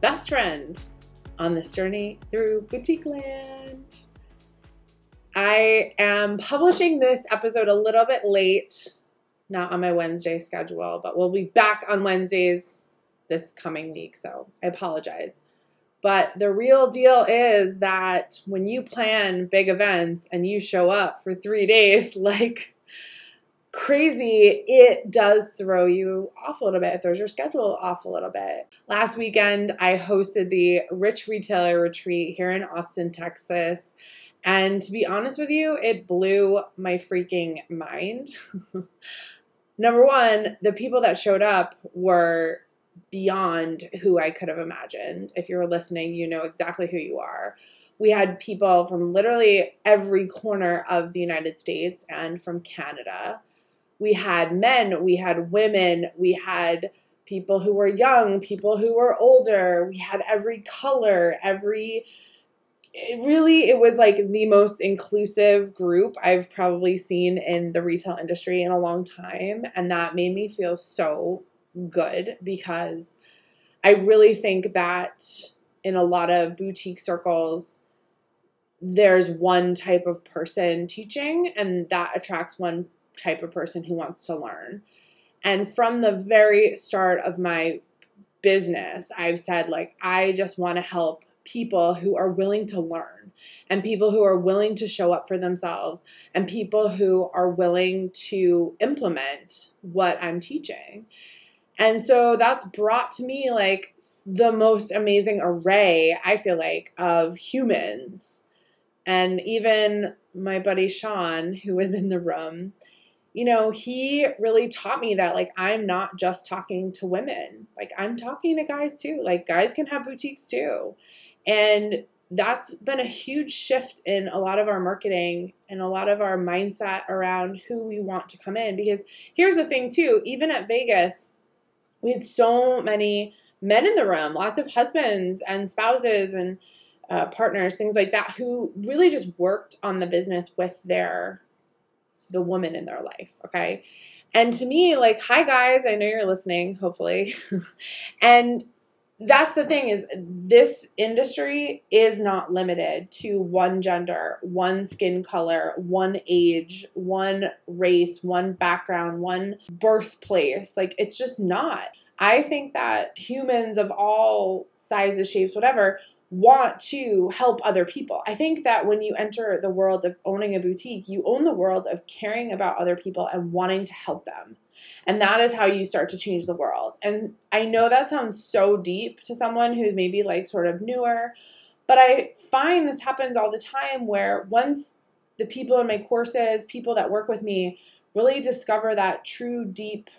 best friend on this journey through boutique land. I am publishing this episode a little bit late, not on my Wednesday schedule, but we'll be back on Wednesdays this coming week, so I apologize. But the real deal is that when you plan big events and you show up for three days, like crazy, it does throw you off a little bit. It throws your schedule off a little bit. Last weekend, I hosted the Rich Retailer Retreat here in Austin, Texas. And to be honest with you, it blew my freaking mind. Number one, the people that showed up were beyond who I could have imagined. If you're listening, you know exactly who you are. We had people from literally every corner of the United States and from Canada we had men, we had women, we had people who were young, people who were older, we had every color, every it really it was like the most inclusive group I've probably seen in the retail industry in a long time and that made me feel so good because I really think that in a lot of boutique circles there's one type of person teaching and that attracts one type of person who wants to learn. And from the very start of my business, I've said, like, I just want to help people who are willing to learn and people who are willing to show up for themselves and people who are willing to implement what I'm teaching. And so that's brought to me like the most amazing array, I feel like, of humans. And even my buddy Sean, who was in the room, you know, he really taught me that like I'm not just talking to women. Like I'm talking to guys too. Like guys can have boutiques too. And that's been a huge shift in a lot of our marketing and a lot of our mindset around who we want to come in because here's the thing too, even at Vegas, we had so many men in the room, lots of husbands and spouses and uh, partners, things like that, who really just worked on the business with their the woman in their life, okay? And to me, like, hi guys, I know you're listening, hopefully. and that's the thing is this industry is not limited to one gender, one skin color, one age, one race, one background, one birthplace. Like it's just not. I think that humans of all sizes, shapes, whatever, want to help other people. I think that when you enter the world of owning a boutique, you own the world of caring about other people and wanting to help them. And that is how you start to change the world. And I know that sounds so deep to someone who's maybe like sort of newer, but I find this happens all the time where once the people in my courses, people that work with me, really discover that true, deep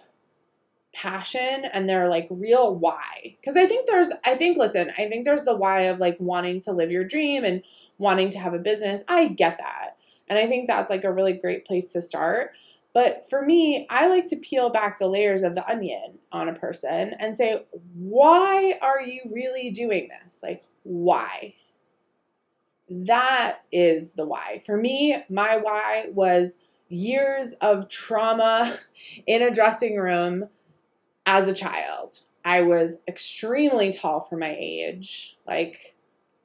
passion and their like real why. Because i think there's i think listen i think there's the why of like wanting to live your dream and wanting to have a business. I get that. And i think that's like a really great place to start. But for me i like to peel back the layers of the onion on a person and say why are you really doing this? Like why? That is the why. For me my why was years of trauma in a dressing room as a child, I was extremely tall for my age, like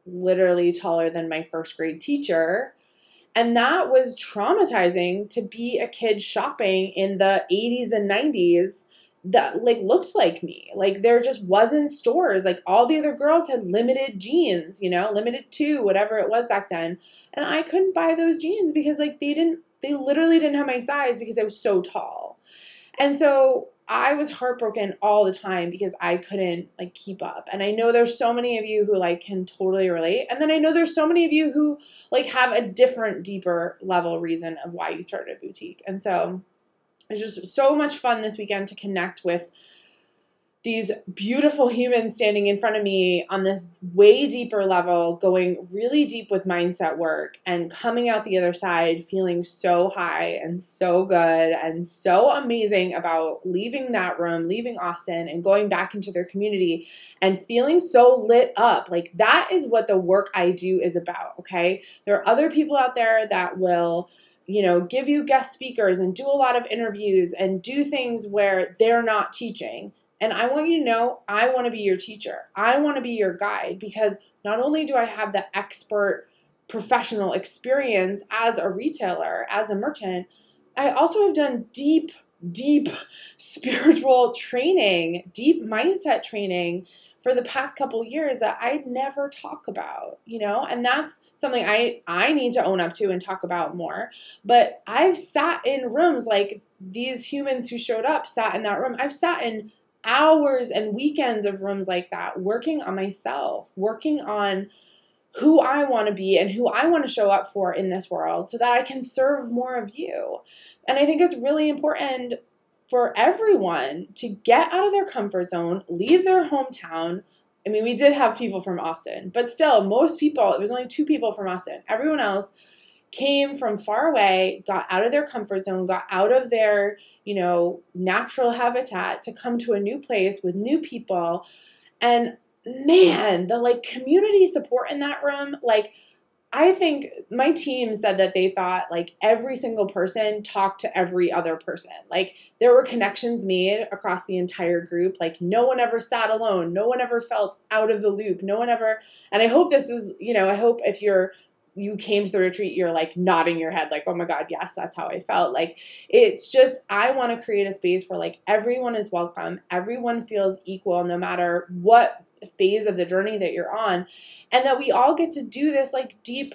literally taller than my first grade teacher. And that was traumatizing to be a kid shopping in the 80s and 90s that like looked like me. Like there just wasn't stores. Like all the other girls had limited jeans, you know, Limited Too, whatever it was back then. And I couldn't buy those jeans because like they didn't they literally didn't have my size because I was so tall. And so I was heartbroken all the time because I couldn't like keep up. And I know there's so many of you who like can totally relate. And then I know there's so many of you who like have a different deeper level reason of why you started a boutique. And so it's just so much fun this weekend to connect with these beautiful humans standing in front of me on this way deeper level, going really deep with mindset work and coming out the other side feeling so high and so good and so amazing about leaving that room, leaving Austin and going back into their community and feeling so lit up. Like that is what the work I do is about, okay? There are other people out there that will you know, give you guest speakers and do a lot of interviews and do things where they're not teaching. And I want you to know I want to be your teacher. I want to be your guide because not only do I have the expert professional experience as a retailer, as a merchant, I also have done deep, deep spiritual training, deep mindset training for the past couple years that I never talk about, you know? And that's something I I need to own up to and talk about more. But I've sat in rooms like these humans who showed up sat in that room. I've sat in hours and weekends of rooms like that working on myself, working on who I want to be and who I want to show up for in this world so that I can serve more of you. And I think it's really important for everyone to get out of their comfort zone, leave their hometown. I mean, we did have people from Austin, but still, most people, it was only two people from Austin. Everyone else came from far away, got out of their comfort zone, got out of their, you know, natural habitat to come to a new place with new people. And man, the like community support in that room, like, I think my team said that they thought like every single person talked to every other person. Like there were connections made across the entire group. Like no one ever sat alone. No one ever felt out of the loop. No one ever, and I hope this is, you know, I hope if you're you came to the retreat, you're like nodding your head, like, oh my God, yes, that's how I felt. Like, it's just, I want to create a space where like everyone is welcome, everyone feels equal, no matter what phase of the journey that you're on and that we all get to do this like deep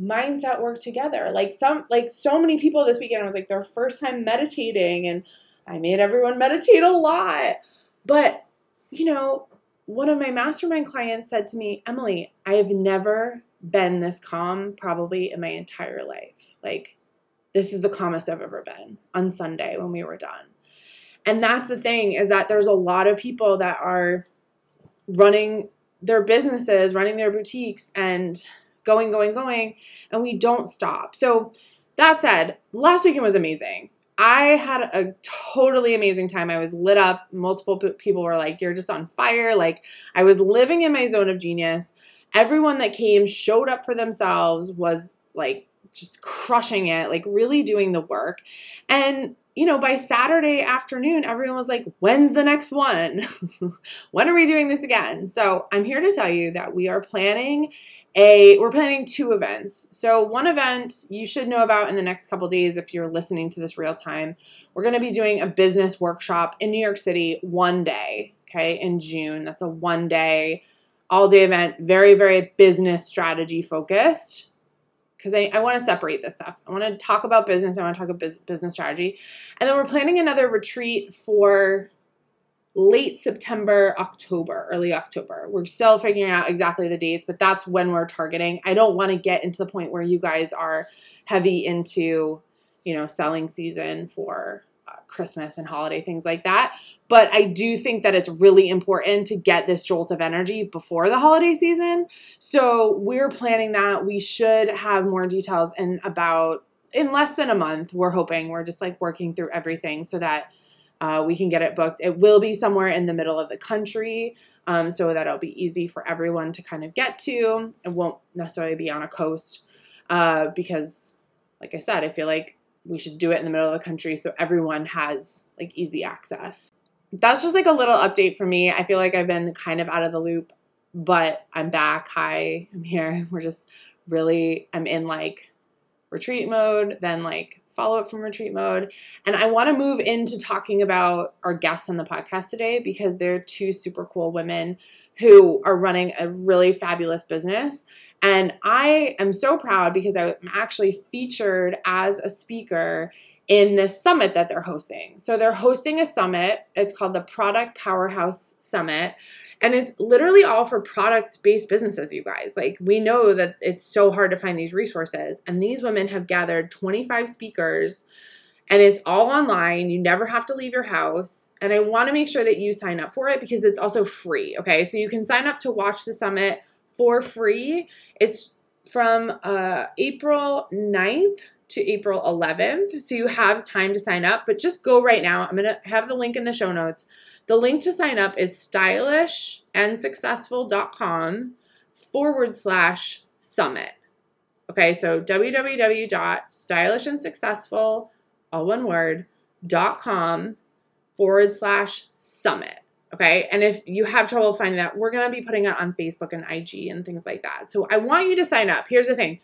mindset work together like some like so many people this weekend was like their first time meditating and i made everyone meditate a lot but you know one of my mastermind clients said to me emily i have never been this calm probably in my entire life like this is the calmest i've ever been on sunday when we were done and that's the thing is that there's a lot of people that are running their businesses, running their boutiques, and going, going, going, and we don't stop. So, that said, last weekend was amazing. I had a totally amazing time. I was lit up. Multiple people were like, You're just on fire. Like, I was living in my zone of genius. Everyone that came showed up for themselves, was like just crushing it, like really doing the work. And you know, by Saturday afternoon, everyone was like, when's the next one? when are we doing this again? So I'm here to tell you that we are planning a we're planning two events. So one event you should know about in the next couple days if you're listening to this real time. We're going to be doing a business workshop in New York City one day, okay, in June. That's a one day all day event, very very business strategy focused because I, I want to separate this stuff. I want to talk about business. I want to talk about business strategy. And then we're planning another retreat for late September, October, early October. We're still figuring out exactly the dates, but that's when we're targeting. I don't want to get into the point where you guys are heavy into, you know, selling season for Christmas and holiday things like that. But I do think that it's really important to get this jolt of energy before the holiday season. So we're planning that. We should have more details in about in less than a month. We're hoping we're just like working through everything so that uh, we can get it booked. It will be somewhere in the middle of the country. Um, so that it'll be easy for everyone to kind of get to. It won't necessarily be on a coast uh, because, like I said, I feel like we should do it in the middle of the country so everyone has like easy access. That's just like a little update for me. I feel like I've been kind of out of the loop, but I'm back. Hi, I'm here. We're just really, I'm in like retreat mode, then like follow up from retreat mode. And I want to move into talking about our guests on the podcast today because they're two super cool women who are running a really fabulous business. And I am so proud because I'm actually featured as a speaker in this summit that they're hosting. So they're hosting a summit. It's called the Product Powerhouse Summit. And it's literally all for product based businesses, you guys. Like, we know that it's so hard to find these resources. And these women have gathered 25 speakers and it's all online. You never have to leave your house. And I want to make sure that you sign up for it because it's also free. Okay. So you can sign up to watch the summit for free. It's from uh, April 9th to April 11th. So you have time to sign up, but just go right now. I'm going to have the link in the show notes. The link to sign up is stylishandsuccessful.com forward slash summit. Okay, so www.stylishandsuccessful, all one word, dot com forward slash summit. Okay, and if you have trouble finding that, we're gonna be putting it on Facebook and IG and things like that. So I want you to sign up. Here's the thing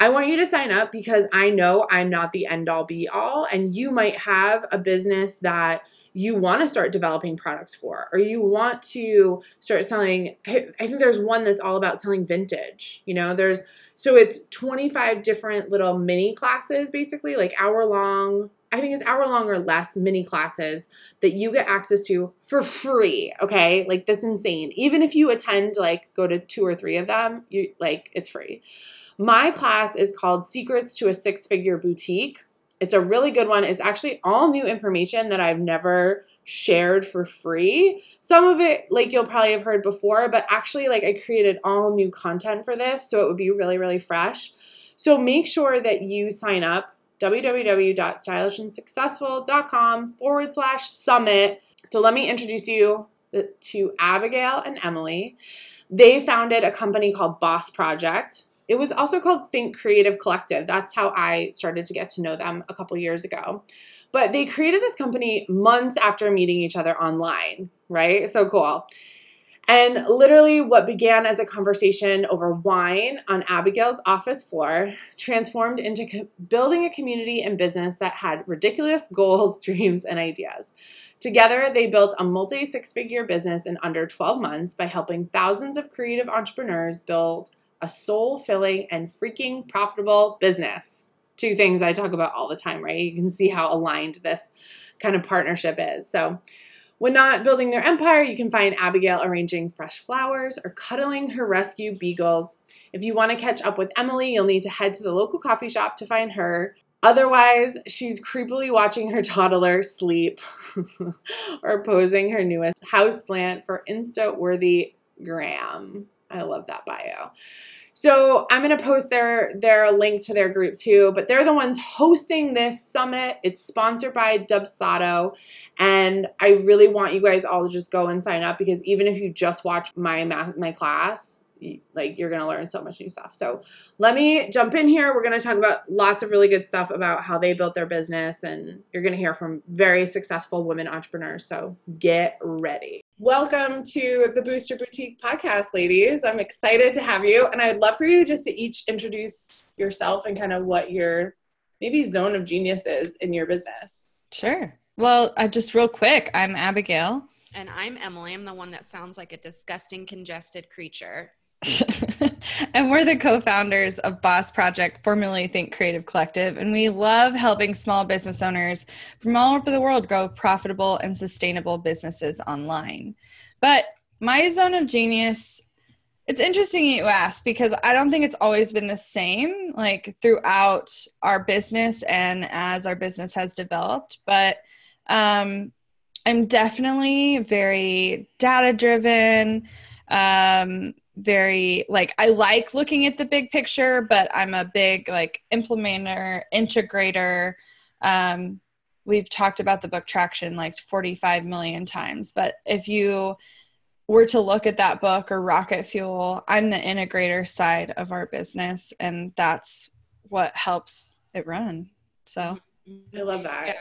I want you to sign up because I know I'm not the end all be all, and you might have a business that you want to start developing products for, or you want to start selling. I think there's one that's all about selling vintage. You know, there's so it's 25 different little mini classes, basically, like hour long. I think it's hour long or less mini classes that you get access to for free. Okay. Like that's insane. Even if you attend, like go to two or three of them, you like it's free. My class is called Secrets to a Six Figure Boutique. It's a really good one. It's actually all new information that I've never shared for free. Some of it, like you'll probably have heard before, but actually, like I created all new content for this, so it would be really, really fresh. So make sure that you sign up www.stylishandsuccessful.com forward slash summit. So let me introduce you to Abigail and Emily. They founded a company called Boss Project. It was also called Think Creative Collective. That's how I started to get to know them a couple years ago. But they created this company months after meeting each other online, right? So cool. And literally, what began as a conversation over wine on Abigail's office floor transformed into co- building a community and business that had ridiculous goals, dreams, and ideas. Together, they built a multi six figure business in under 12 months by helping thousands of creative entrepreneurs build a soul filling and freaking profitable business. Two things I talk about all the time, right? You can see how aligned this kind of partnership is. So, when not building their empire, you can find Abigail arranging fresh flowers or cuddling her rescue beagles. If you want to catch up with Emily, you'll need to head to the local coffee shop to find her. Otherwise, she's creepily watching her toddler sleep or posing her newest houseplant for Insta worthy gram. I love that bio. So I'm gonna post their their link to their group too, but they're the ones hosting this summit. It's sponsored by Dubsado, and I really want you guys all to just go and sign up because even if you just watch my math my class, like you're gonna learn so much new stuff. So let me jump in here. We're gonna talk about lots of really good stuff about how they built their business, and you're gonna hear from very successful women entrepreneurs. So get ready. Welcome to the Boost Your Boutique podcast, ladies. I'm excited to have you, and I'd love for you just to each introduce yourself and kind of what your maybe zone of genius is in your business. Sure. Well, uh, just real quick, I'm Abigail. And I'm Emily. I'm the one that sounds like a disgusting, congested creature. and we're the co founders of Boss Project, formerly Think Creative Collective. And we love helping small business owners from all over the world grow profitable and sustainable businesses online. But my zone of genius, it's interesting you ask because I don't think it's always been the same, like throughout our business and as our business has developed. But um, I'm definitely very data driven. Um, very like I like looking at the big picture, but I'm a big like implementer, integrator. Um, we've talked about the book Traction like 45 million times, but if you were to look at that book or Rocket Fuel, I'm the integrator side of our business, and that's what helps it run. So I love that. Yeah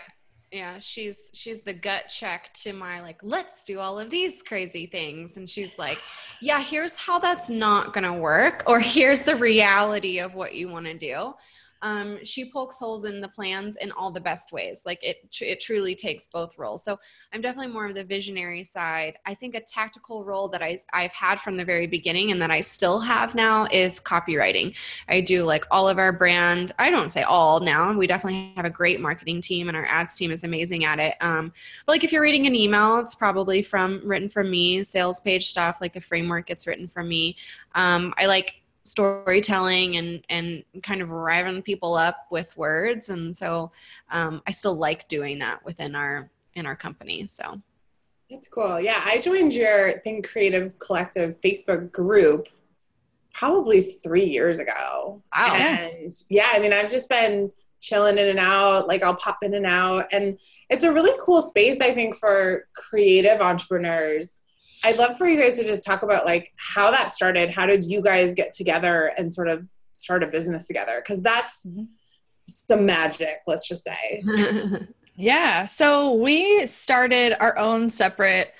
yeah she's she's the gut check to my like let's do all of these crazy things. And she's like yeah here's how that's not gonna work or here's the reality of what you want to do um, she pokes holes in the plans in all the best ways. Like it, it truly takes both roles. So I'm definitely more of the visionary side. I think a tactical role that I, I've had from the very beginning and that I still have now is copywriting. I do like all of our brand. I don't say all now. We definitely have a great marketing team and our ads team is amazing at it. Um, but like if you're reading an email, it's probably from written from me. Sales page stuff like the framework gets written from me. Um, I like storytelling and and kind of revving people up with words. And so um, i still like doing that within our in our company. So. That's cool. Yeah i joined your think creative collective facebook group probably three years ago. Wow. And yeah. i mean i've just been chilling in and out like i'll pop in and out. And it's a really cool space i think for creative entrepreneurs I'd love for you guys to just talk about like how that started. How did you guys get together and sort of start a business together? Because that's mm-hmm. the magic, let's just say. yeah. So we started our own separate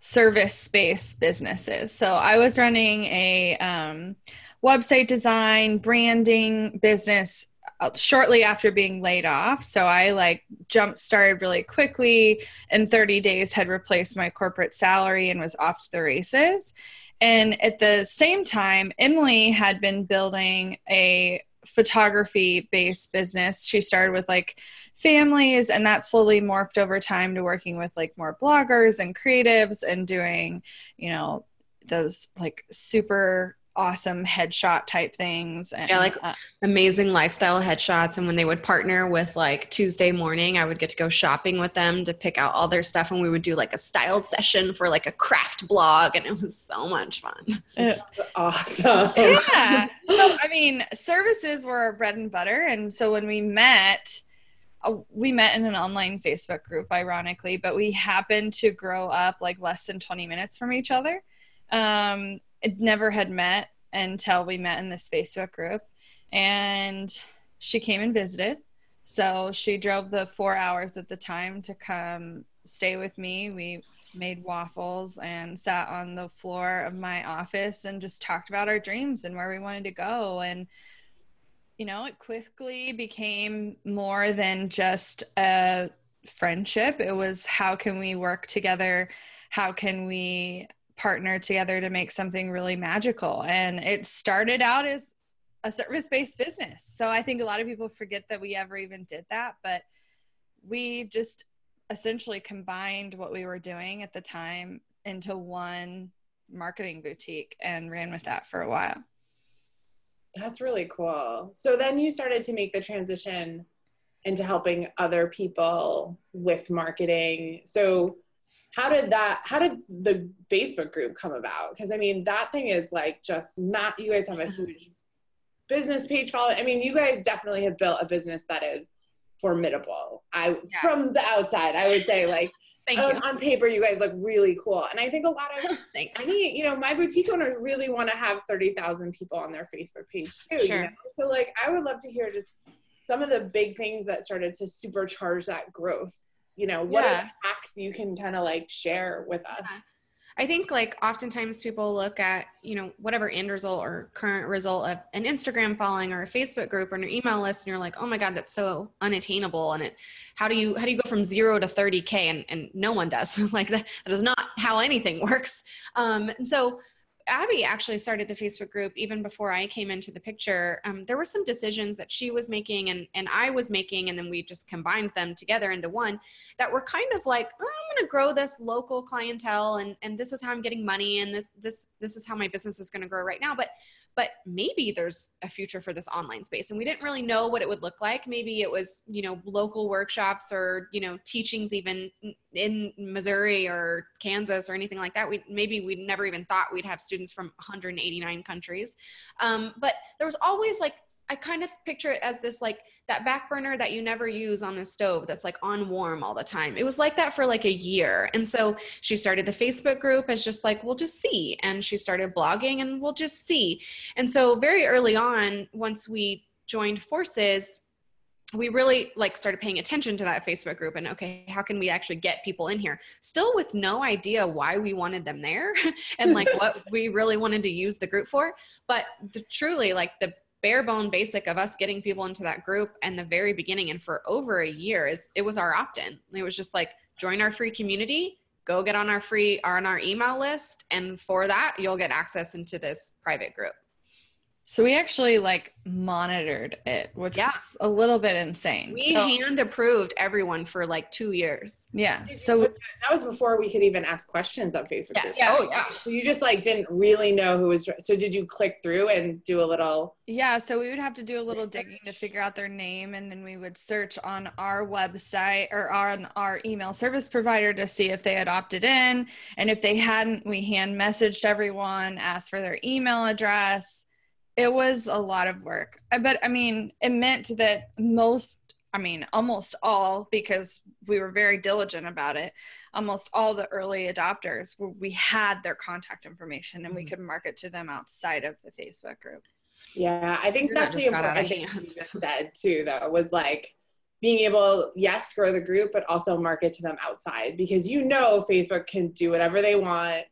service space businesses. So I was running a um, website design, branding business shortly after being laid off. So I like jump started really quickly. In 30 days, had replaced my corporate salary and was off to the races. And at the same time, Emily had been building a photography based business. She started with like families, and that slowly morphed over time to working with like more bloggers and creatives and doing, you know, those like super awesome headshot type things and yeah like uh, amazing lifestyle headshots. And when they would partner with like tuesday morning i would get to go shopping with them to pick out all their stuff. And we would do like a styled session for like a craft blog. And it was so much fun. Awesome. Yeah. So i mean services were our bread and butter. And so when we met uh, we met in an online facebook group ironically but we happened to grow up like less than 20 minutes from each other. Um, never had met until we met in this Facebook group. And she came and visited. So she drove the four hours at the time to come stay with me. We made waffles and sat on the floor of my office and just talked about our dreams and where we wanted to go. And, you know, it quickly became more than just a friendship. It was how can we work together? How can we partner together to make something really magical. And it started out as a service based business. So I think a lot of people forget that we ever even did that, but we just essentially combined what we were doing at the time into one marketing boutique and ran with that for a while. That's really cool. So then you started to make the transition into helping other people with marketing. So how did that how did the facebook group come about? Because i mean that thing is like just not you guys have a huge business page follow i mean you guys definitely have built a business that is formidable. I yeah. from the outside i would say like um, on, on, paper you guys look really cool. And i think a lot of any you know my boutique owners really want to have 30000 people on their facebook page too sure. you know? So like i would love to hear just some of the big things that started to supercharge that growth you know what yeah. are hacks you can kind of like share with us yeah. I think like oftentimes people look at, you know, whatever end result or current result of an Instagram following or a Facebook group or an email list and you're like, "Oh my god, that's so unattainable." And it how do you how do you go from 0 to 30k and and no one does. like that that is not how anything works. Um and so Abby actually started the Facebook group even before I came into the picture. Um, there were some decisions that she was making and, and I was making, and then we just combined them together into one that were kind of like, oh, I'm going to grow this local clientele, and and this is how I'm getting money, and this this this is how my business is going to grow right now. But but maybe there's a future for this online space and we didn't really know what it would look like maybe it was you know local workshops or you know teachings even in missouri or kansas or anything like that we maybe we never even thought we'd have students from 189 countries um, but there was always like I kind of picture it as this like that back burner that you never use on the stove that's like on warm all the time. It was like that for like a year. And so she started the Facebook group as just like, we'll just see. And she started blogging and we'll just see. And so very early on, once we joined forces, we really like started paying attention to that facebook group and okay how can we actually get people in here? Still with no idea why we wanted them there and like what we really wanted to use the group for. But the, truly like the bare bone basic of us getting people into that group and the very beginning and for over a year is it was our opt-in. It was just like join our free community go get on our free on our email list and for that you'll get access into this private group so we actually like monitored it, which yeah. was a little bit insane. We so, hand approved everyone for like two years. Yeah. So that was before we could even ask questions on Facebook. Yes. Yeah. Oh yeah. So you just like didn't really know who was. So did you click through and do a little? Yeah. So we would have to do a little digging to figure out their name, and then we would search on our website or on our email service provider to see if they had opted in, and if they hadn't, we hand messaged everyone, asked for their email address it was a lot of work. But I mean, it meant that most, I mean, almost all, because we were very diligent about it, almost all the early adopters, we had their contact information and we mm-hmm. could market to them outside of the Facebook group. Yeah, I think that's the important thing you just said too, though, was like being able, yes, grow the group, but also market to them outside because you know Facebook can do whatever they want.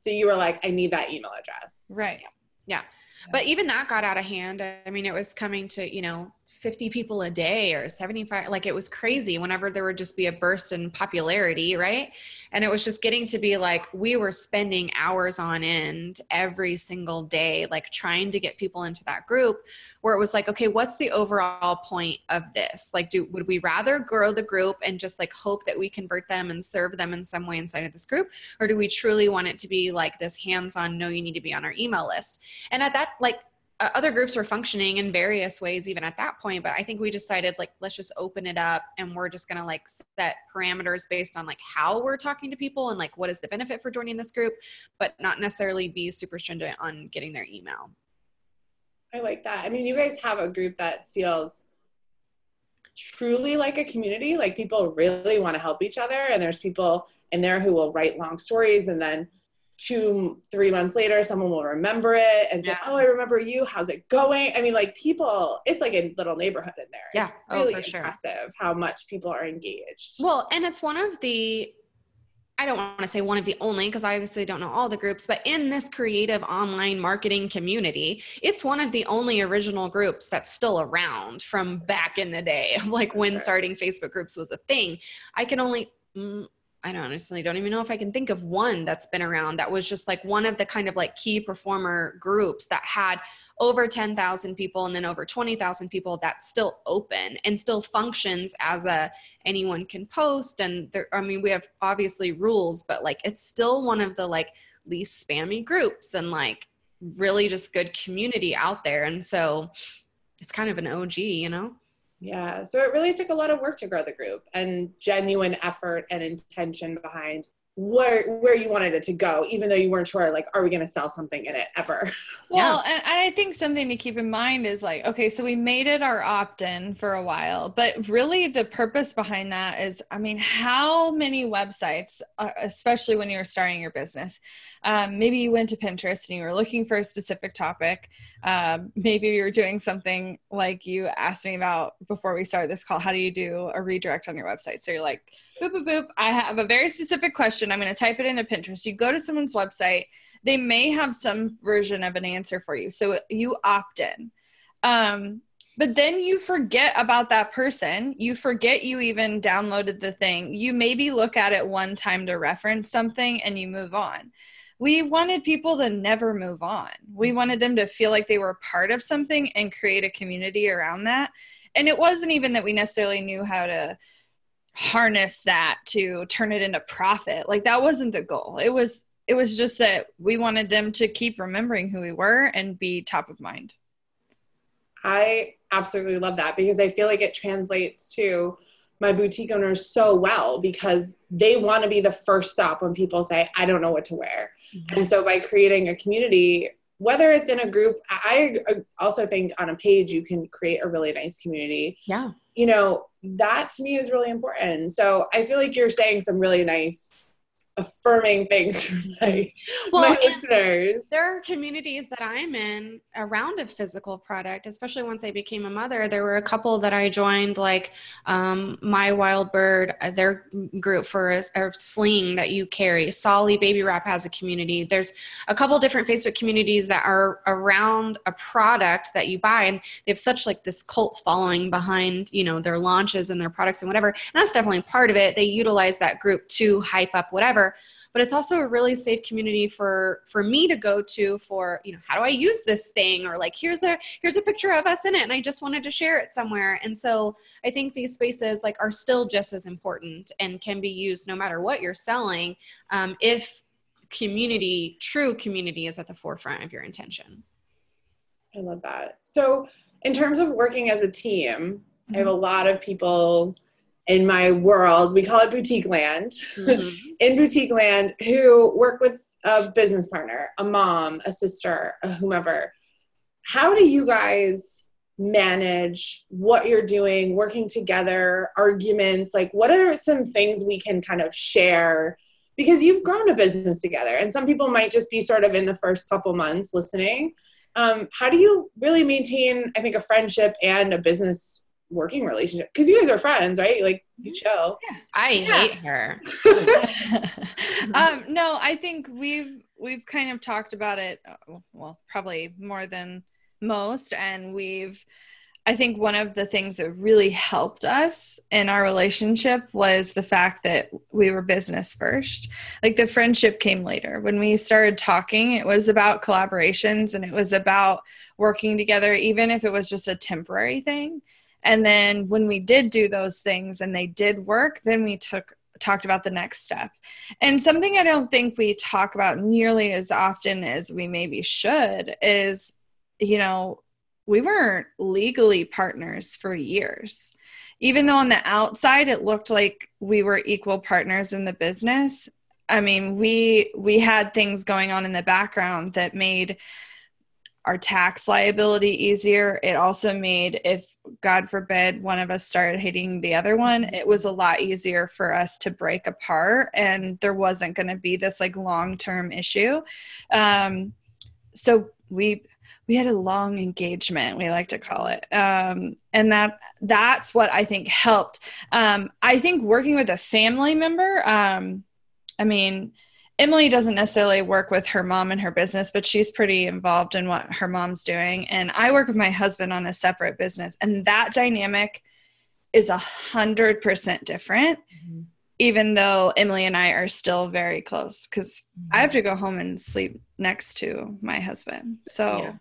So you were like, I need that email address. Right. Yeah. But even that got out of hand. I mean, it was coming to, you know, 50 people a day or 75 like it was crazy whenever there would just be a burst in popularity right? And it was just getting to be like we were spending hours on end every single day like trying to get people into that group where it was like okay what's the overall point of this? Like do would we rather grow the group and just like hope that we convert them and serve them in some way inside of this group? Or do we truly want it to be like this hands on no you need to be on our email list? And at that like uh, other groups were functioning in various ways even at that point but i think we decided like let's just open it up and we're just going to like set parameters based on like how we're talking to people and like what is the benefit for joining this group but not necessarily be super stringent on getting their email. I like that. I mean you guys have a group that feels truly like a community like people really want to help each other and there's people in there who will write long stories and then two, three months later, someone will remember it and say, "Oh, I remember you. How's it going?" I mean, like people, it's like a little neighborhood in there. Yeah, it's oh, really oh, impressive sure. how much people are engaged. Well, and it's one of the I don't want to say one of the only because I obviously don't know all the groups, but in this creative online marketing community, it's one of the only original groups that's still around from back in the day, like when sure. starting Facebook groups was a thing. I can only mm, I don't honestly don't even know if I can think of one that's been around that was just like one of the kind of like key performer groups that had over 10,000 people and then over 20,000 people that's still open and still functions as a anyone can post and there I mean we have obviously rules but like it's still one of the like least spammy groups and like really just good community out there and so it's kind of an OG, you know. Yeah, so it really took a lot of work to grow the group and genuine effort and intention behind where where you wanted it to go even though you weren't sure like are we going to sell something in it ever well yeah. and, and i think something to keep in mind is like okay so we made it our opt-in for a while but really the purpose behind that is i mean how many websites uh, especially when you're starting your business um, maybe you went to pinterest and you were looking for a specific topic um, maybe you were doing something like you asked me about before we started this call how do you do a redirect on your website so you're like boop boop boop i have a very specific question I'm going to type it into Pinterest. You go to someone's website, they may have some version of an answer for you. So you opt in. Um, but then you forget about that person. You forget you even downloaded the thing. You maybe look at it one time to reference something and you move on. We wanted people to never move on. We wanted them to feel like they were part of something and create a community around that. And it wasn't even that we necessarily knew how to harness that to turn it into profit. Like that wasn't the goal. It was it was just that we wanted them to keep remembering who we were and be top of mind. I absolutely love that because I feel like it translates to my boutique owners so well because they want to be the first stop when people say, I don't know what to wear. Mm-hmm. And so by creating a community, whether it's in a group, I also think on a page you can create a really nice community. Yeah. You know, that to me is really important. So I feel like you're saying some really nice affirming things for my, Well, my listeners. there are communities that I'm in around a physical product, especially once I became a mother. There were a couple that I joined, like um, My Wild Bird, uh, their group for a, a sling that you carry. Solly Baby Wrap has a community. There's a couple different Facebook communities that are around a product that you buy, and they have such like this cult following behind, you know, their launches and their products and whatever. And that's definitely part of it. They utilize that group to hype up whatever but it's also a really safe community for for me to go to for you know how do i use this thing or like here's a here's a picture of us in it and i just wanted to share it somewhere and so i think these spaces like are still just as important and can be used no matter what you're selling um, if community true community is at the forefront of your intention I love that. So, in terms of working as a team, I have a Mm-hmm. lot of people in my world. We call it boutique land. Mhm. in boutique land who work with a business partner, a mom, a sister, a whomever. How do you guys manage what you're doing, working together, arguments? Like, what are some things we can kind of share? Because you've grown a business together, and some people might just be sort of in the first couple months listening. Um, how do you really maintain, I think, a friendship and a business working relationship? Because you guys are friends, right? Like, you chill. i Yeah. hate her um, no, I think we've we've kind of talked about it. uh, Well, probably more than most, and we've. I think one of the things that really helped us in our relationship was the fact that we were business first. Like the friendship came later. When we started talking, it was about collaborations and it was about working together, even if it was just a temporary thing. And then when we did do those things and they did work, then we took talked about the next step. And something I don't think we talk about nearly as often as we maybe should is, you know, we weren't legally partners for years. Even though on the outside it looked like we were equal partners in the business, I mean, we we had things going on in the background that made our tax liability easier. It also made if God forbid one of us started hating the other one, it was a lot easier for us to break apart and there wasn't going to be this like long-term issue. Um, so we we had a long engagement we like to call it um, and that that's what i think helped um, i think working with a family member um, i mean emily doesn't necessarily work with her mom and her business but she's pretty involved in what her mom's doing. And i work with my husband on a separate business and that dynamic is a hundred percent different mm-hmm. even though emily and i are still very close because i have mm-hmm. to go home and sleep next to my husband. So Yeah.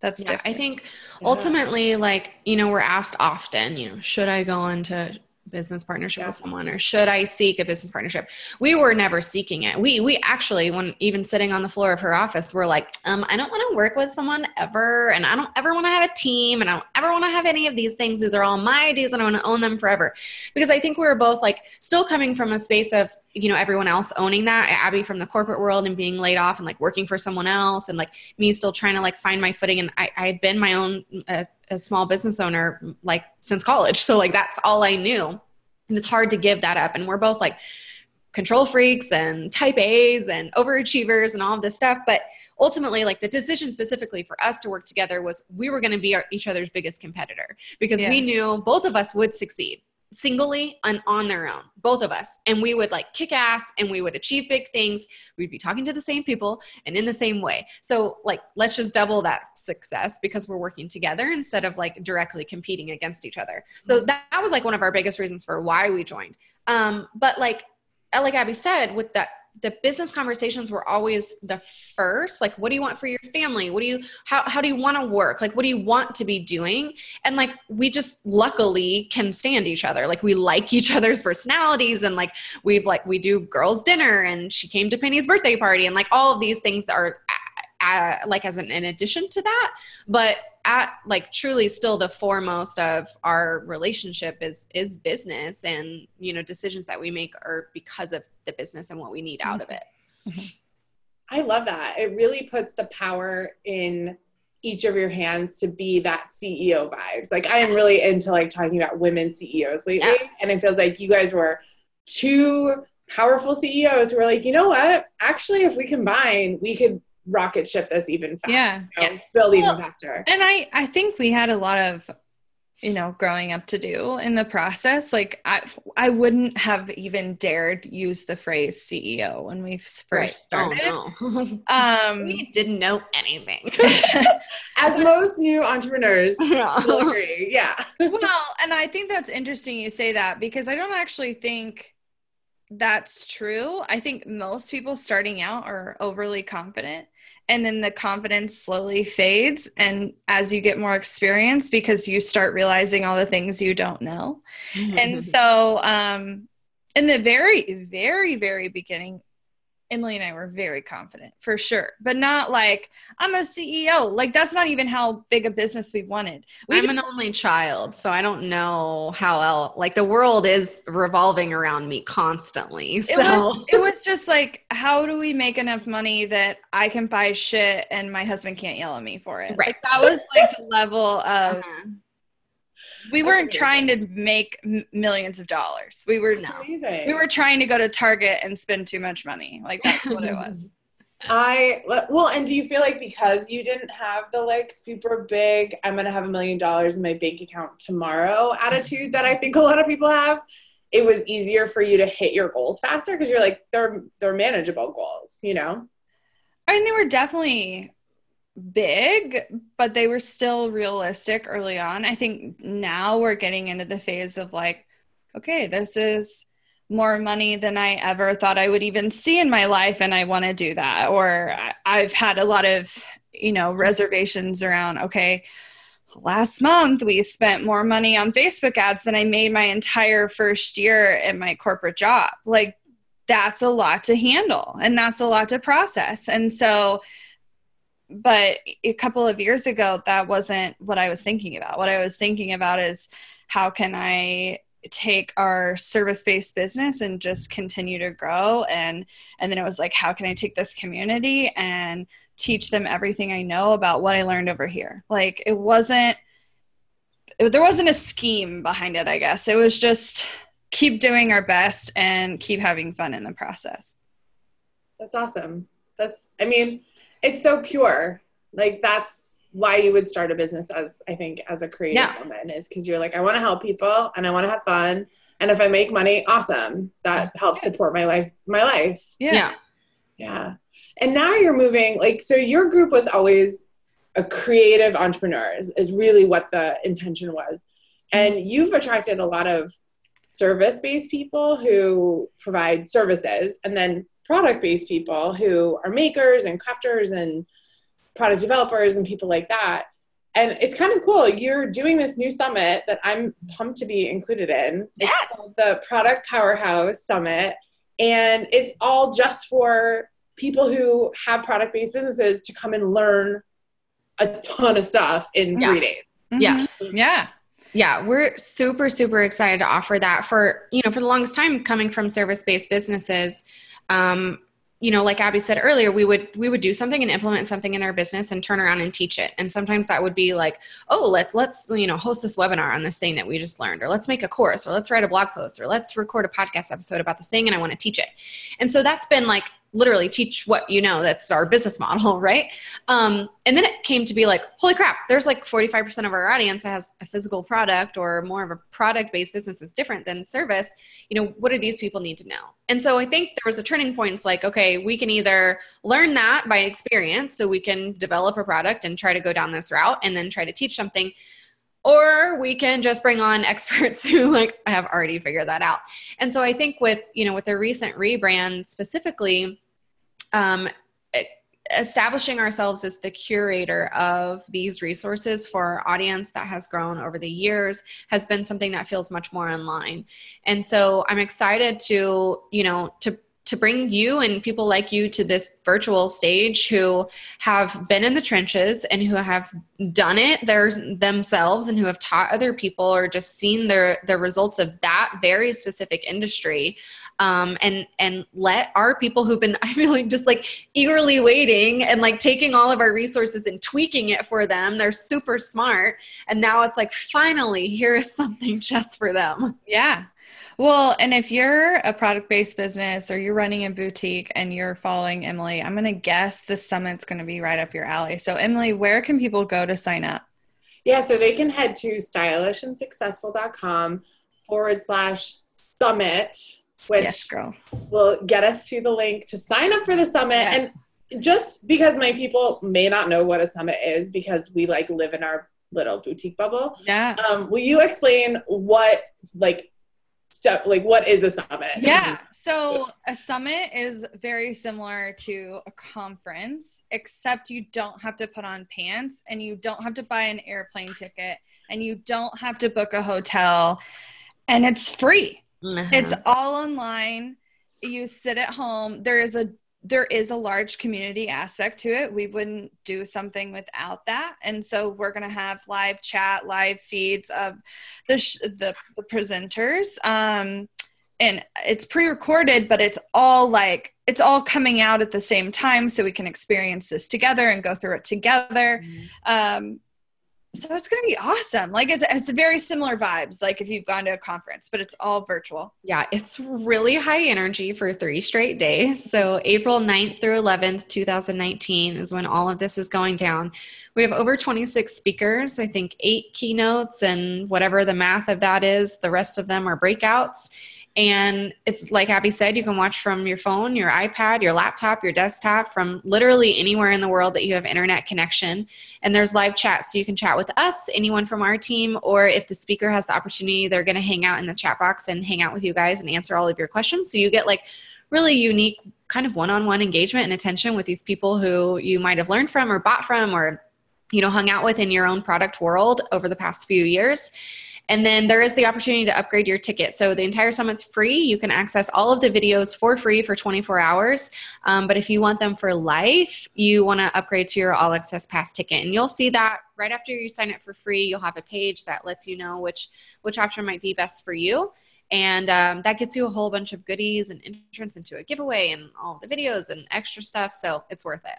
that's yeah, different. I think Yeah. ultimately, like, you know, we're asked often, you know, should I go into business partnership with someone or should I seek a business partnership? We were never seeking it. We we actually, when even sitting on the floor of her office, we're like, um, I don't want to work with someone ever, and I don't ever want to have a team, and I don't ever want to have any of these things. These are all my ideas, and I want to own them forever. Because I think we were both like still coming from a space of you know everyone else owning that abby from the corporate world and being laid off and like working for someone else and like me still trying to like find my footing. And i, I had been my own a, a small business owner like since college. So like that's all i knew. And it's hard to give that up. And we're both like control freaks and type a's and overachievers and all of this stuff. But ultimately like the decision specifically for us to work together was we were going to be our, each other's biggest competitor because Yeah. we knew both of us would succeed singly and on their own both of us. And we would like kick ass and we would achieve big things. We'd be talking to the same people and in the same way. So like let's just double that success because we're working together instead of like directly competing against each other. So that, that was like one of our biggest reasons for why we joined. Um but like uh, like abby said with that the business conversations were always the first like what do you want for your family? What do you how, how do you want to work? Like what do you want to be doing? And like we just luckily can stand each other. Like we like each other's personalities and like we've like we do girls dinner and she came to penny's birthday party and like all of these things that are uh, like as an in addition to that. But at like truly still the foremost of our relationship is is business and you know decisions that we make are because of the business and what we need out of mm-hmm. it mm-hmm. I love that. It really puts the power in each of your hands to be that CEO vibes. Like I am really into like talking about women CEOs lately, Yeah. and it feels like you guys were two powerful CEOs who were like, you know what? Actually, if we combine, we could rocket ship this even faster. Yeah. you know, Yes. Build even faster. And I I think we had a lot of you know growing up to do in the process like i i wouldn't have even dared use the phrase ceo when we first started Oh, no. um we didn't know anything. As most new entrepreneurs will Yeah. agree. Yeah. well and i think that's interesting you say that because i don't actually think that's true. I think most people starting out are overly confident and then the confidence slowly fades and as you get more experience because you start realizing all the things you don't know. And so um in the very very very beginning emily and i were very confident for sure but not like i'm a ceo like that's not even how big a business we wanted we I'm an only child, so I don't know how else. Like the world is revolving around me constantly. So it was it was just like how do we make enough money that i can buy shit and my husband can't yell at me for it Right. like that was like the level of Uh-huh. We weren't trying to make m- millions of dollars. We were No. We were trying to go to target and spend too much money. Like that's what it was. I well, and do you feel like because you didn't have the like super big, I'm gonna have a million dollars in my bank account tomorrow attitude that I think a lot of people have, it was easier for you to hit your goals faster? Because you're like they're they're manageable goals, you know? I mean, they were definitely big, but they were still realistic early on. I think now we're getting into the phase of like, okay, this is more money than I ever thought I would even see in my life, and I want to do that. Or I've had a lot of, you know, reservations around, okay, last month we spent more money on Facebook ads than I made my entire first year at my corporate job. Like, that's a lot to handle and that's a lot to process. And so, but a couple of years ago, that wasn't what I was thinking about. What I was thinking about is how can I take our service-based business and just continue to grow and and then it was like how can i take this community and teach them everything i know about what i learned over here like it wasn't there wasn't a scheme behind it i guess it was just keep doing our best and keep having fun in the process That's awesome. That's I mean, it's so pure. Like that's why you would start a business as I think as a creative Yeah. woman is because you're like, I want to help people and I want to have fun. And if I make money, awesome. That helps support my life my life. yeah. Yeah. And now you're moving, like, so your group was always a creative entrepreneurs, is really what the intention was. And you've attracted a lot of service based people who provide services, and then product based people who are makers and crafters and product developers and people like that. And it's kind of cool. You're doing this new summit that I'm pumped to be included in. It's called the Product Powerhouse Summit and it's all just for people who have product based businesses to come and learn a ton of stuff in Yeah. three days. Yeah. Mhm. yeah Yeah, we're super, super excited to offer that for, you know, for the longest time coming from service-based businesses. Um, you know, like Abby said earlier, we would we would do something and implement something in our business and turn around and teach it. And sometimes that would be like, oh, let let's you know host this webinar on this thing that we just learned, or let's make a course, or let's write a blog post, or let's record a podcast episode about this thing, and I want to teach it. And so that's been like literally teach what you know. That's our business model, right? Um, and then it came to be like, holy crap, there's like 45% of our audience that has a physical product or more of a product based business is different than service. You know, what do these people need to know? And so I think there was a turning point. It's like, okay, we can either learn that by experience, so we can develop a product and try to go down this route and then try to teach something. Or we can just bring on experts who like have already figured that out. And so I think with, you know, with the recent rebrand specifically, um, establishing ourselves as the curator of these resources for our audience that has grown over the years has been something that feels much more in line and so i'm excited to you know to to bring you and people like you to this virtual stage who have been in the trenches and who have done it their, themselves and who have taught other people or just seen their the results of that very specific industry um, and and let our people who've been I feel like just like eagerly waiting and like taking all of our resources and tweaking it for them. They're super smart, and now it's like finally here is something just for them. Yeah. Well, and if you're a product based business or you're running a boutique and you're following Emily, I'm going to guess the summit's going to be right up your alley. So, Emily, where can people go to sign up? Yeah, so they can head to stylishandsuccessful.com forward slash summit, which yes, will get us to the link to sign up for the summit. Yeah. And just because my people may not know what a summit is because we like live in our little boutique bubble, Yeah. um, will you explain what like step like what is a summit? Yeah. So a summit is very similar to a conference, except you don't have to put on pants and you don't have to buy an airplane ticket and you don't have to book a hotel and it's free. Mm-hmm. It's all online. You sit at home. There is a there is a large community aspect to it. We wouldn't do something without that. And so we're going to have live chat, live feeds of the sh- the, the presenters. Um, and it's pre-recorded, but it's all like it's all coming out at the same time, so we can experience this together and go through it together. Um, so it's going to be awesome. Like it's it's very similar vibes, like if you've gone to a conference, but it's all virtual. Yeah, it's really high energy for three straight days. So, April 9th through 11th, 2019 is when all of this is going down. We have over 26 speakers, I think eight keynotes, and whatever the math of that is, the rest of them are breakouts. And it's like Abby said, you can watch from your phone, your iPad, your laptop, your desktop, from literally anywhere in the world that you have internet connection. And there's live chat, so you can chat with us, anyone from our team, or if the speaker has the opportunity, they're going to hang out in the chat box and hang out with you guys and answer all of your questions. So you get like really unique kind of one-on-one engagement and attention with these people who you might have learned from or bought from or you know hung out with in your own product world over the past few years and then there is the opportunity to upgrade your ticket. So the entire summit's free. You can access all of the videos for free for 24 hours. Um, but if you want them for life, you want to upgrade to your all access pass ticket. And you'll see that right after you sign up for free. You'll have a page that lets you know which which option might be best for you. And um, that gets you a whole bunch of goodies and entrance into a giveaway and all the videos and extra stuff. So it's worth it.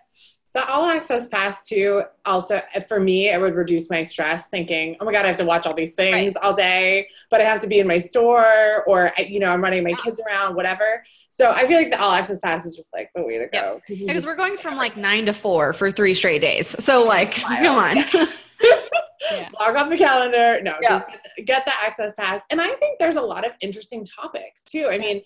So all access pass too. Also, for me, it would reduce my stress. Thinking, oh my god, I have to watch all these things Right. all day, but I have to be in my store, or I- you know, I'm running my kids around, whatever. So I feel like the all access pass is just like the way to go because you Because just we're going from like nine to four for three straight days. So like, come on. Yeah. log off the calendar. No, Yeah. just get, get the access pass. And I think there's a lot of interesting topics too. I mean,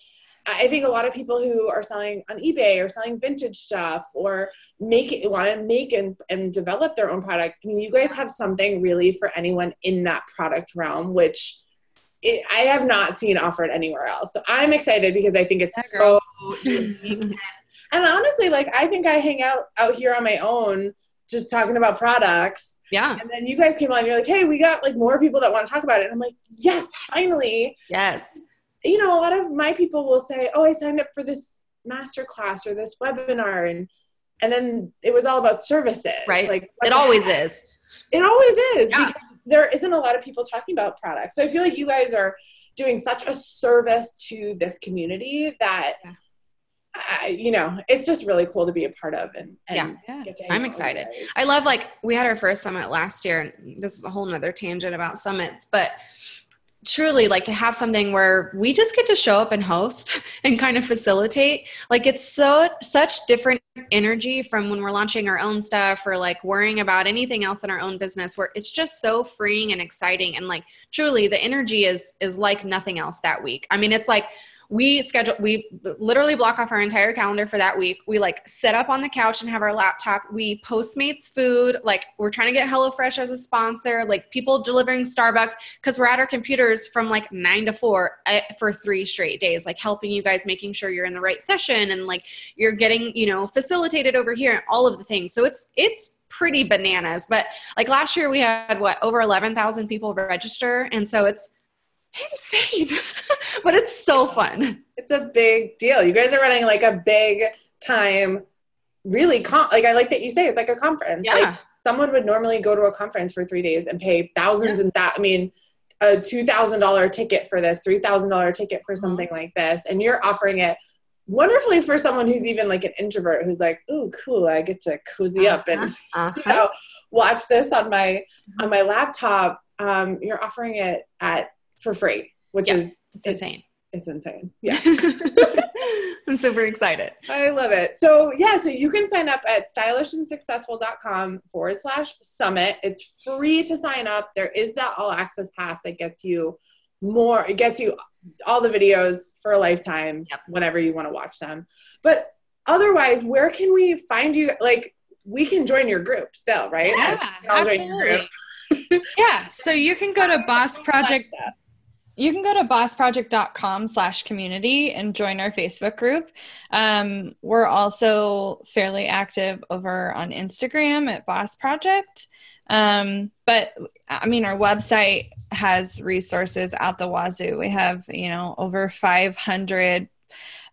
I think a lot of people who are selling on eBay or selling vintage stuff or make it want to make and, and develop their own product. I mean, you guys have something really for anyone in that product realm, which it, I have not seen offered anywhere else. So I'm excited because I think it's Yeah, so unique. And honestly, like I think I hang out out here on my own, just talking about products. yeah. And then you guys came on, you're like, hey, we got like more people that want to talk about it. And I'm like, yes, finally. Yes. You know, a lot of my people will say, oh, I signed up for this master class or this webinar. And and then it was all about services. Right. Like It always heck? is. It always is Yeah. because there isn't a lot of people talking about products. So I feel like you guys are doing such a service to this community that, Yeah. I, you know, it's just really cool to be a part of and, and Yeah. Yeah. get to hang I'm out with you excited. I love like we had our first summit last year, and this is a whole nother tangent about summits, but truly like to have something where we just get to show up and host and kind of facilitate. Like it's so such different energy from when we're launching our own stuff or like worrying about anything else in our own business where it's just so freeing and exciting. And like truly the energy is is like nothing else that week. I mean it's like we schedule we literally block off our entire calendar for that week. We like sit up on the couch and have our laptop. We postmates food. Like we're trying to get hellofresh as a sponsor. Like people delivering starbucks because we're at our computers from like nine to four uh, for three straight days like helping you guys making sure you're in the right session and like you're getting you know facilitated over here and all of the things. So it's it's pretty bananas. But like last year we had what over 11,000 people register. And so it's insane but it's so fun it's a big deal. You guys are running like a big time, really, con- like I like that you say it's like a conference. yeah Like someone would normally go to a conference for three days and pay thousands and that, I mean, a $2,000 ticket for this, $3,000 ticket for something like this. And you're offering it wonderfully for someone who's even like an introvert who's like, ooh, cool, I get to cozy up and uh-huh. you know, watch this on my on my laptop. Um, you're offering it at for free, which Yeah. is it's insane It's insane. Yeah. I'm super excited. I love it. So yeah, so you can sign up at stylishandsuccessful.com forward slash summit. It's free to sign up. There is that all access pass that gets you more, it gets you all the videos for a lifetime Yep. whenever you want to watch them. But otherwise, where can we find you? Like we can join your group still, right? Yeah, I'll your group. absolutely. yeah. So you can go to Boss Project you can go to bossproject.com slash community and join our facebook group. Um, we're also fairly active over on instagram at boss project um, but i mean our website has resources out the wazoo. We have you know over 500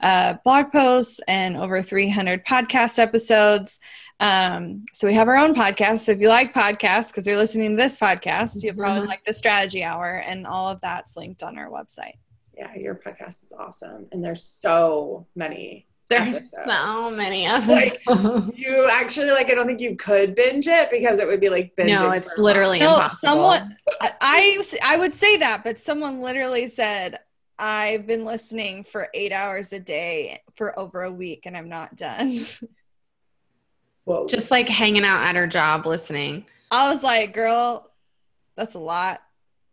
uh, blog posts and over 300 podcast episodes um, so we have our own podcast. So if you like podcasts, because you're listening to this podcast, you'll probably Mhm. like the strategy hour, and all of that's linked on our website. Yeah, your podcast is awesome. And there's so many. There's episodes. so many of Like. You actually like I don't think you could binge it because it would be like binge. no, it's literally No, impossible. someone I, I I would say that, but someone literally said I've been listening for eight hours a day for over a week, and I'm not done. Whoa. just like hanging out at her job listening. I was like, girl, that's a lot.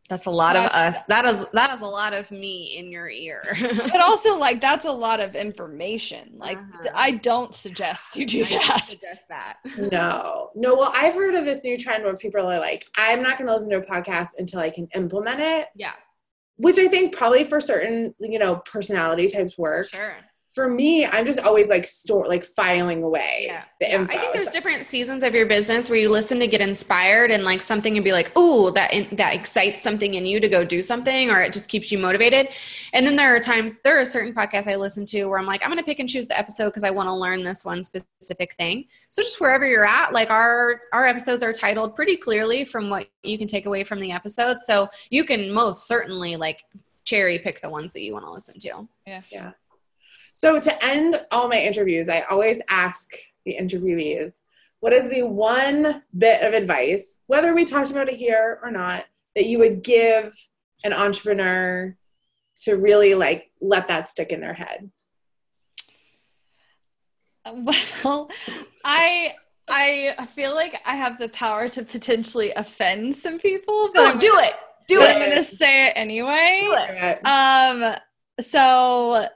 That's a lot of That's- us. That is that is a lot of me in your ear. But also, like, that's a lot of information. Like, Uh-huh. I don't suggest you do I don't that. suggest that. no, no. Well, I've heard of this new trend where people are like, I'm not going to listen to a podcast until I can implement it, Yeah, which I think probably for certain, you know, personality types works. sure. For me, I'm just always like store, like filing away Yeah. the info. I think there's different seasons of your business where you listen to get inspired and like something and be like, "Ooh, that in, that excites something in you to go do something," or it just keeps you motivated. And then there are times there are certain podcasts I listen to where I'm like, I'm going to pick and choose the episode because I want to learn this one specific thing. So just wherever you're at, like our our episodes are titled pretty clearly from what you can take away from the episode, so you can most certainly like cherry pick the ones that you want to listen to. Yeah. Yeah. So to end all my interviews, I always ask the interviewees, what is the one bit of advice, whether we talked about it here or not, that you would give an entrepreneur to really like let that stick in their head? Well, I I feel like I have the power to potentially offend some people, but Oh, do it. Do it. I'm gonna say it anyway. Do it. Um, so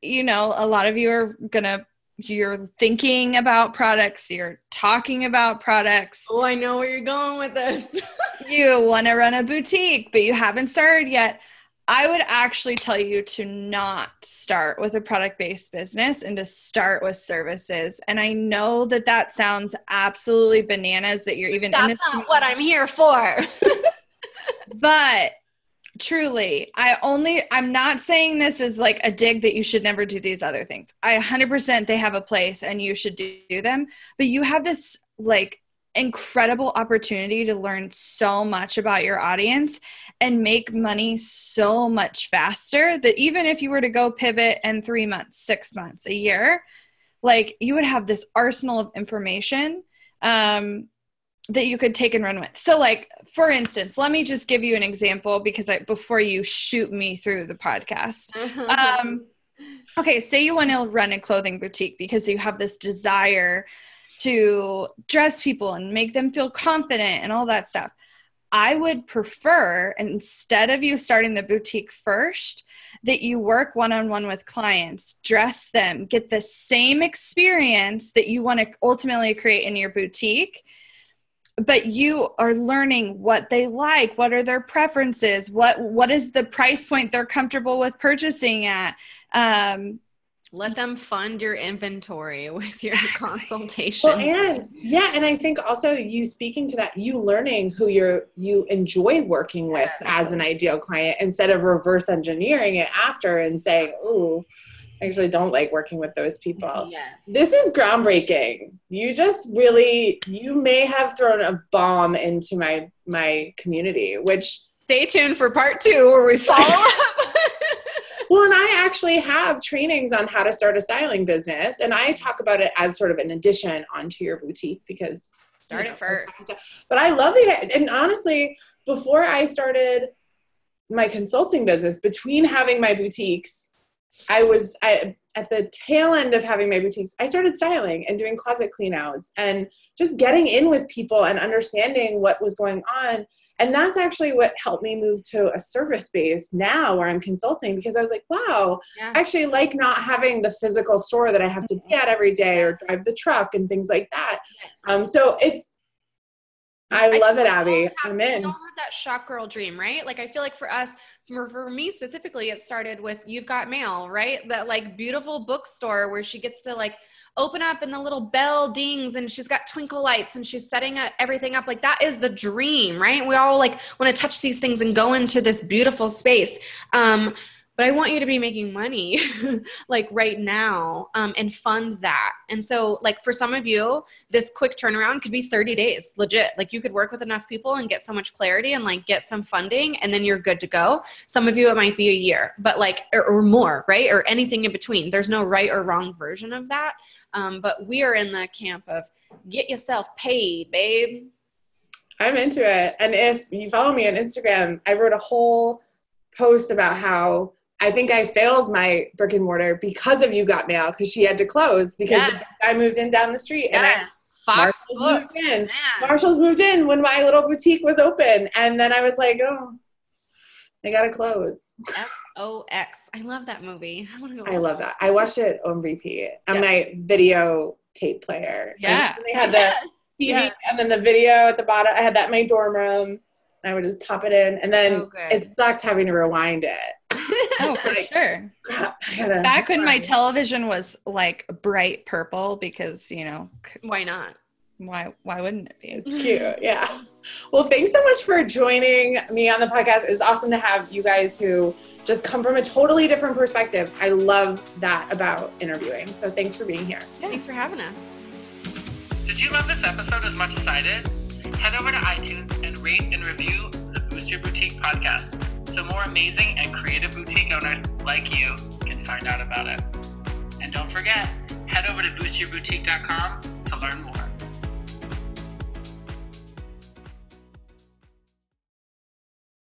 you know, a lot of you are gonna you're thinking about products, you're talking about products, Oh, I know where you're going with this. you want to run a boutique, but you haven't started yet. I would actually tell you to not start with a product based business and to start with services. And I know that that sounds absolutely bananas that you're even in That's not what I'm here for. but truly. I only i'm not saying this is like a dig that you should never do these other things. I 100% they have a place and you should do them. But you have this like incredible opportunity to learn so much about your audience and make money so much faster that even if you were to go pivot in 3 months 6 months a year like you would have this arsenal of information um that you could take and run with. So like for instance, let me just give you an example because I before you shoot me through the podcast. Um okay, say you want to run a clothing boutique because you have this desire to dress people and make them feel confident and all that stuff. I would prefer instead of you starting the boutique first that you work one on one with clients, dress them, get the same experience that you want to ultimately create in your boutique but you are learning what they like what are their preferences what what is the price point they're comfortable with purchasing at um Let them fund your inventory with your consultation. Well, and yeah, and I think also you speaking to that, you learning who you're you enjoy working with Yeah. as an ideal client instead of reverse engineering it after and saying, "Oh, I actually don't like working with those people." yes. This is groundbreaking. You just really you may have thrown a bomb into my my community, which Stay tuned for part two where we follow up. Well, and I actually have trainings on how to start a styling business, and I talk about it as sort of an addition onto your boutique because Start you it first. But I love the and honestly, before I started my consulting business between having my boutiques i was I, at the tail end of having my boutiques i started styling and doing closet cleanouts and just getting in with people and understanding what was going on. And that's actually what helped me move to a service base now where i'm consulting because i was like wow Yeah. I actually like not having the physical store that i have to be at every day or drive the truck and things like that. Um, so it's i I love it we abby. have- i'm We in. all have that shop girl dream, right? Like I feel like for us, for, for me specifically, it started with You've Got Mail, right? That like beautiful bookstore where she gets to like open up and the little bell dings and she's got twinkle lights and she's setting up everything up. Like that is the dream, right? We all like want to touch these things and go into this beautiful space. Um, but I want you to be making money like right now um, and fund that. And so, like for some of you, this quick turnaround could be 30 days, legit. Like you could work with enough people and get so much clarity and like get some funding, and then you're good to go. Some of you, it might be a year, but like, or, or more, right? Or anything in between. There's no right or wrong version of that. Um, but we are in the camp of get yourself paid, babe. I'm into it. And if you follow me on Instagram, I wrote a whole post about how I think I failed my brick and mortar because of You Got Mail because she had to close because Yes. I moved in down the street and I, Fox Marshall's Books. moved in. Marshall's moved in when my little boutique was open. And then I was like, oh, I gotta close. O X. I love that movie. I want to go. I love that. I watched it on repeat on Yeah. my video tape player. Yeah. And they had the Yes. TV Yeah. and then the video at the bottom. I had that in my dorm room. And I would just pop it in. And then good. it sucked having to rewind it. Oh, for Like- sure. Crap, gotta Back when my television was like bright purple because, you know, Why not? why why wouldn't it be? It's cute. Yeah. Well, thanks so much for joining me on the podcast. It was awesome to have you guys who just come from a totally different perspective. I love that about interviewing. So thanks for being here. Thanks for having us. Did you love this episode as much as I did? Head over to iTunes and rate and review the Boost Your Boutique podcast so more amazing and creative boutique owners like you can find out about it. And don't forget, head over to boostyourboutique.com to learn more.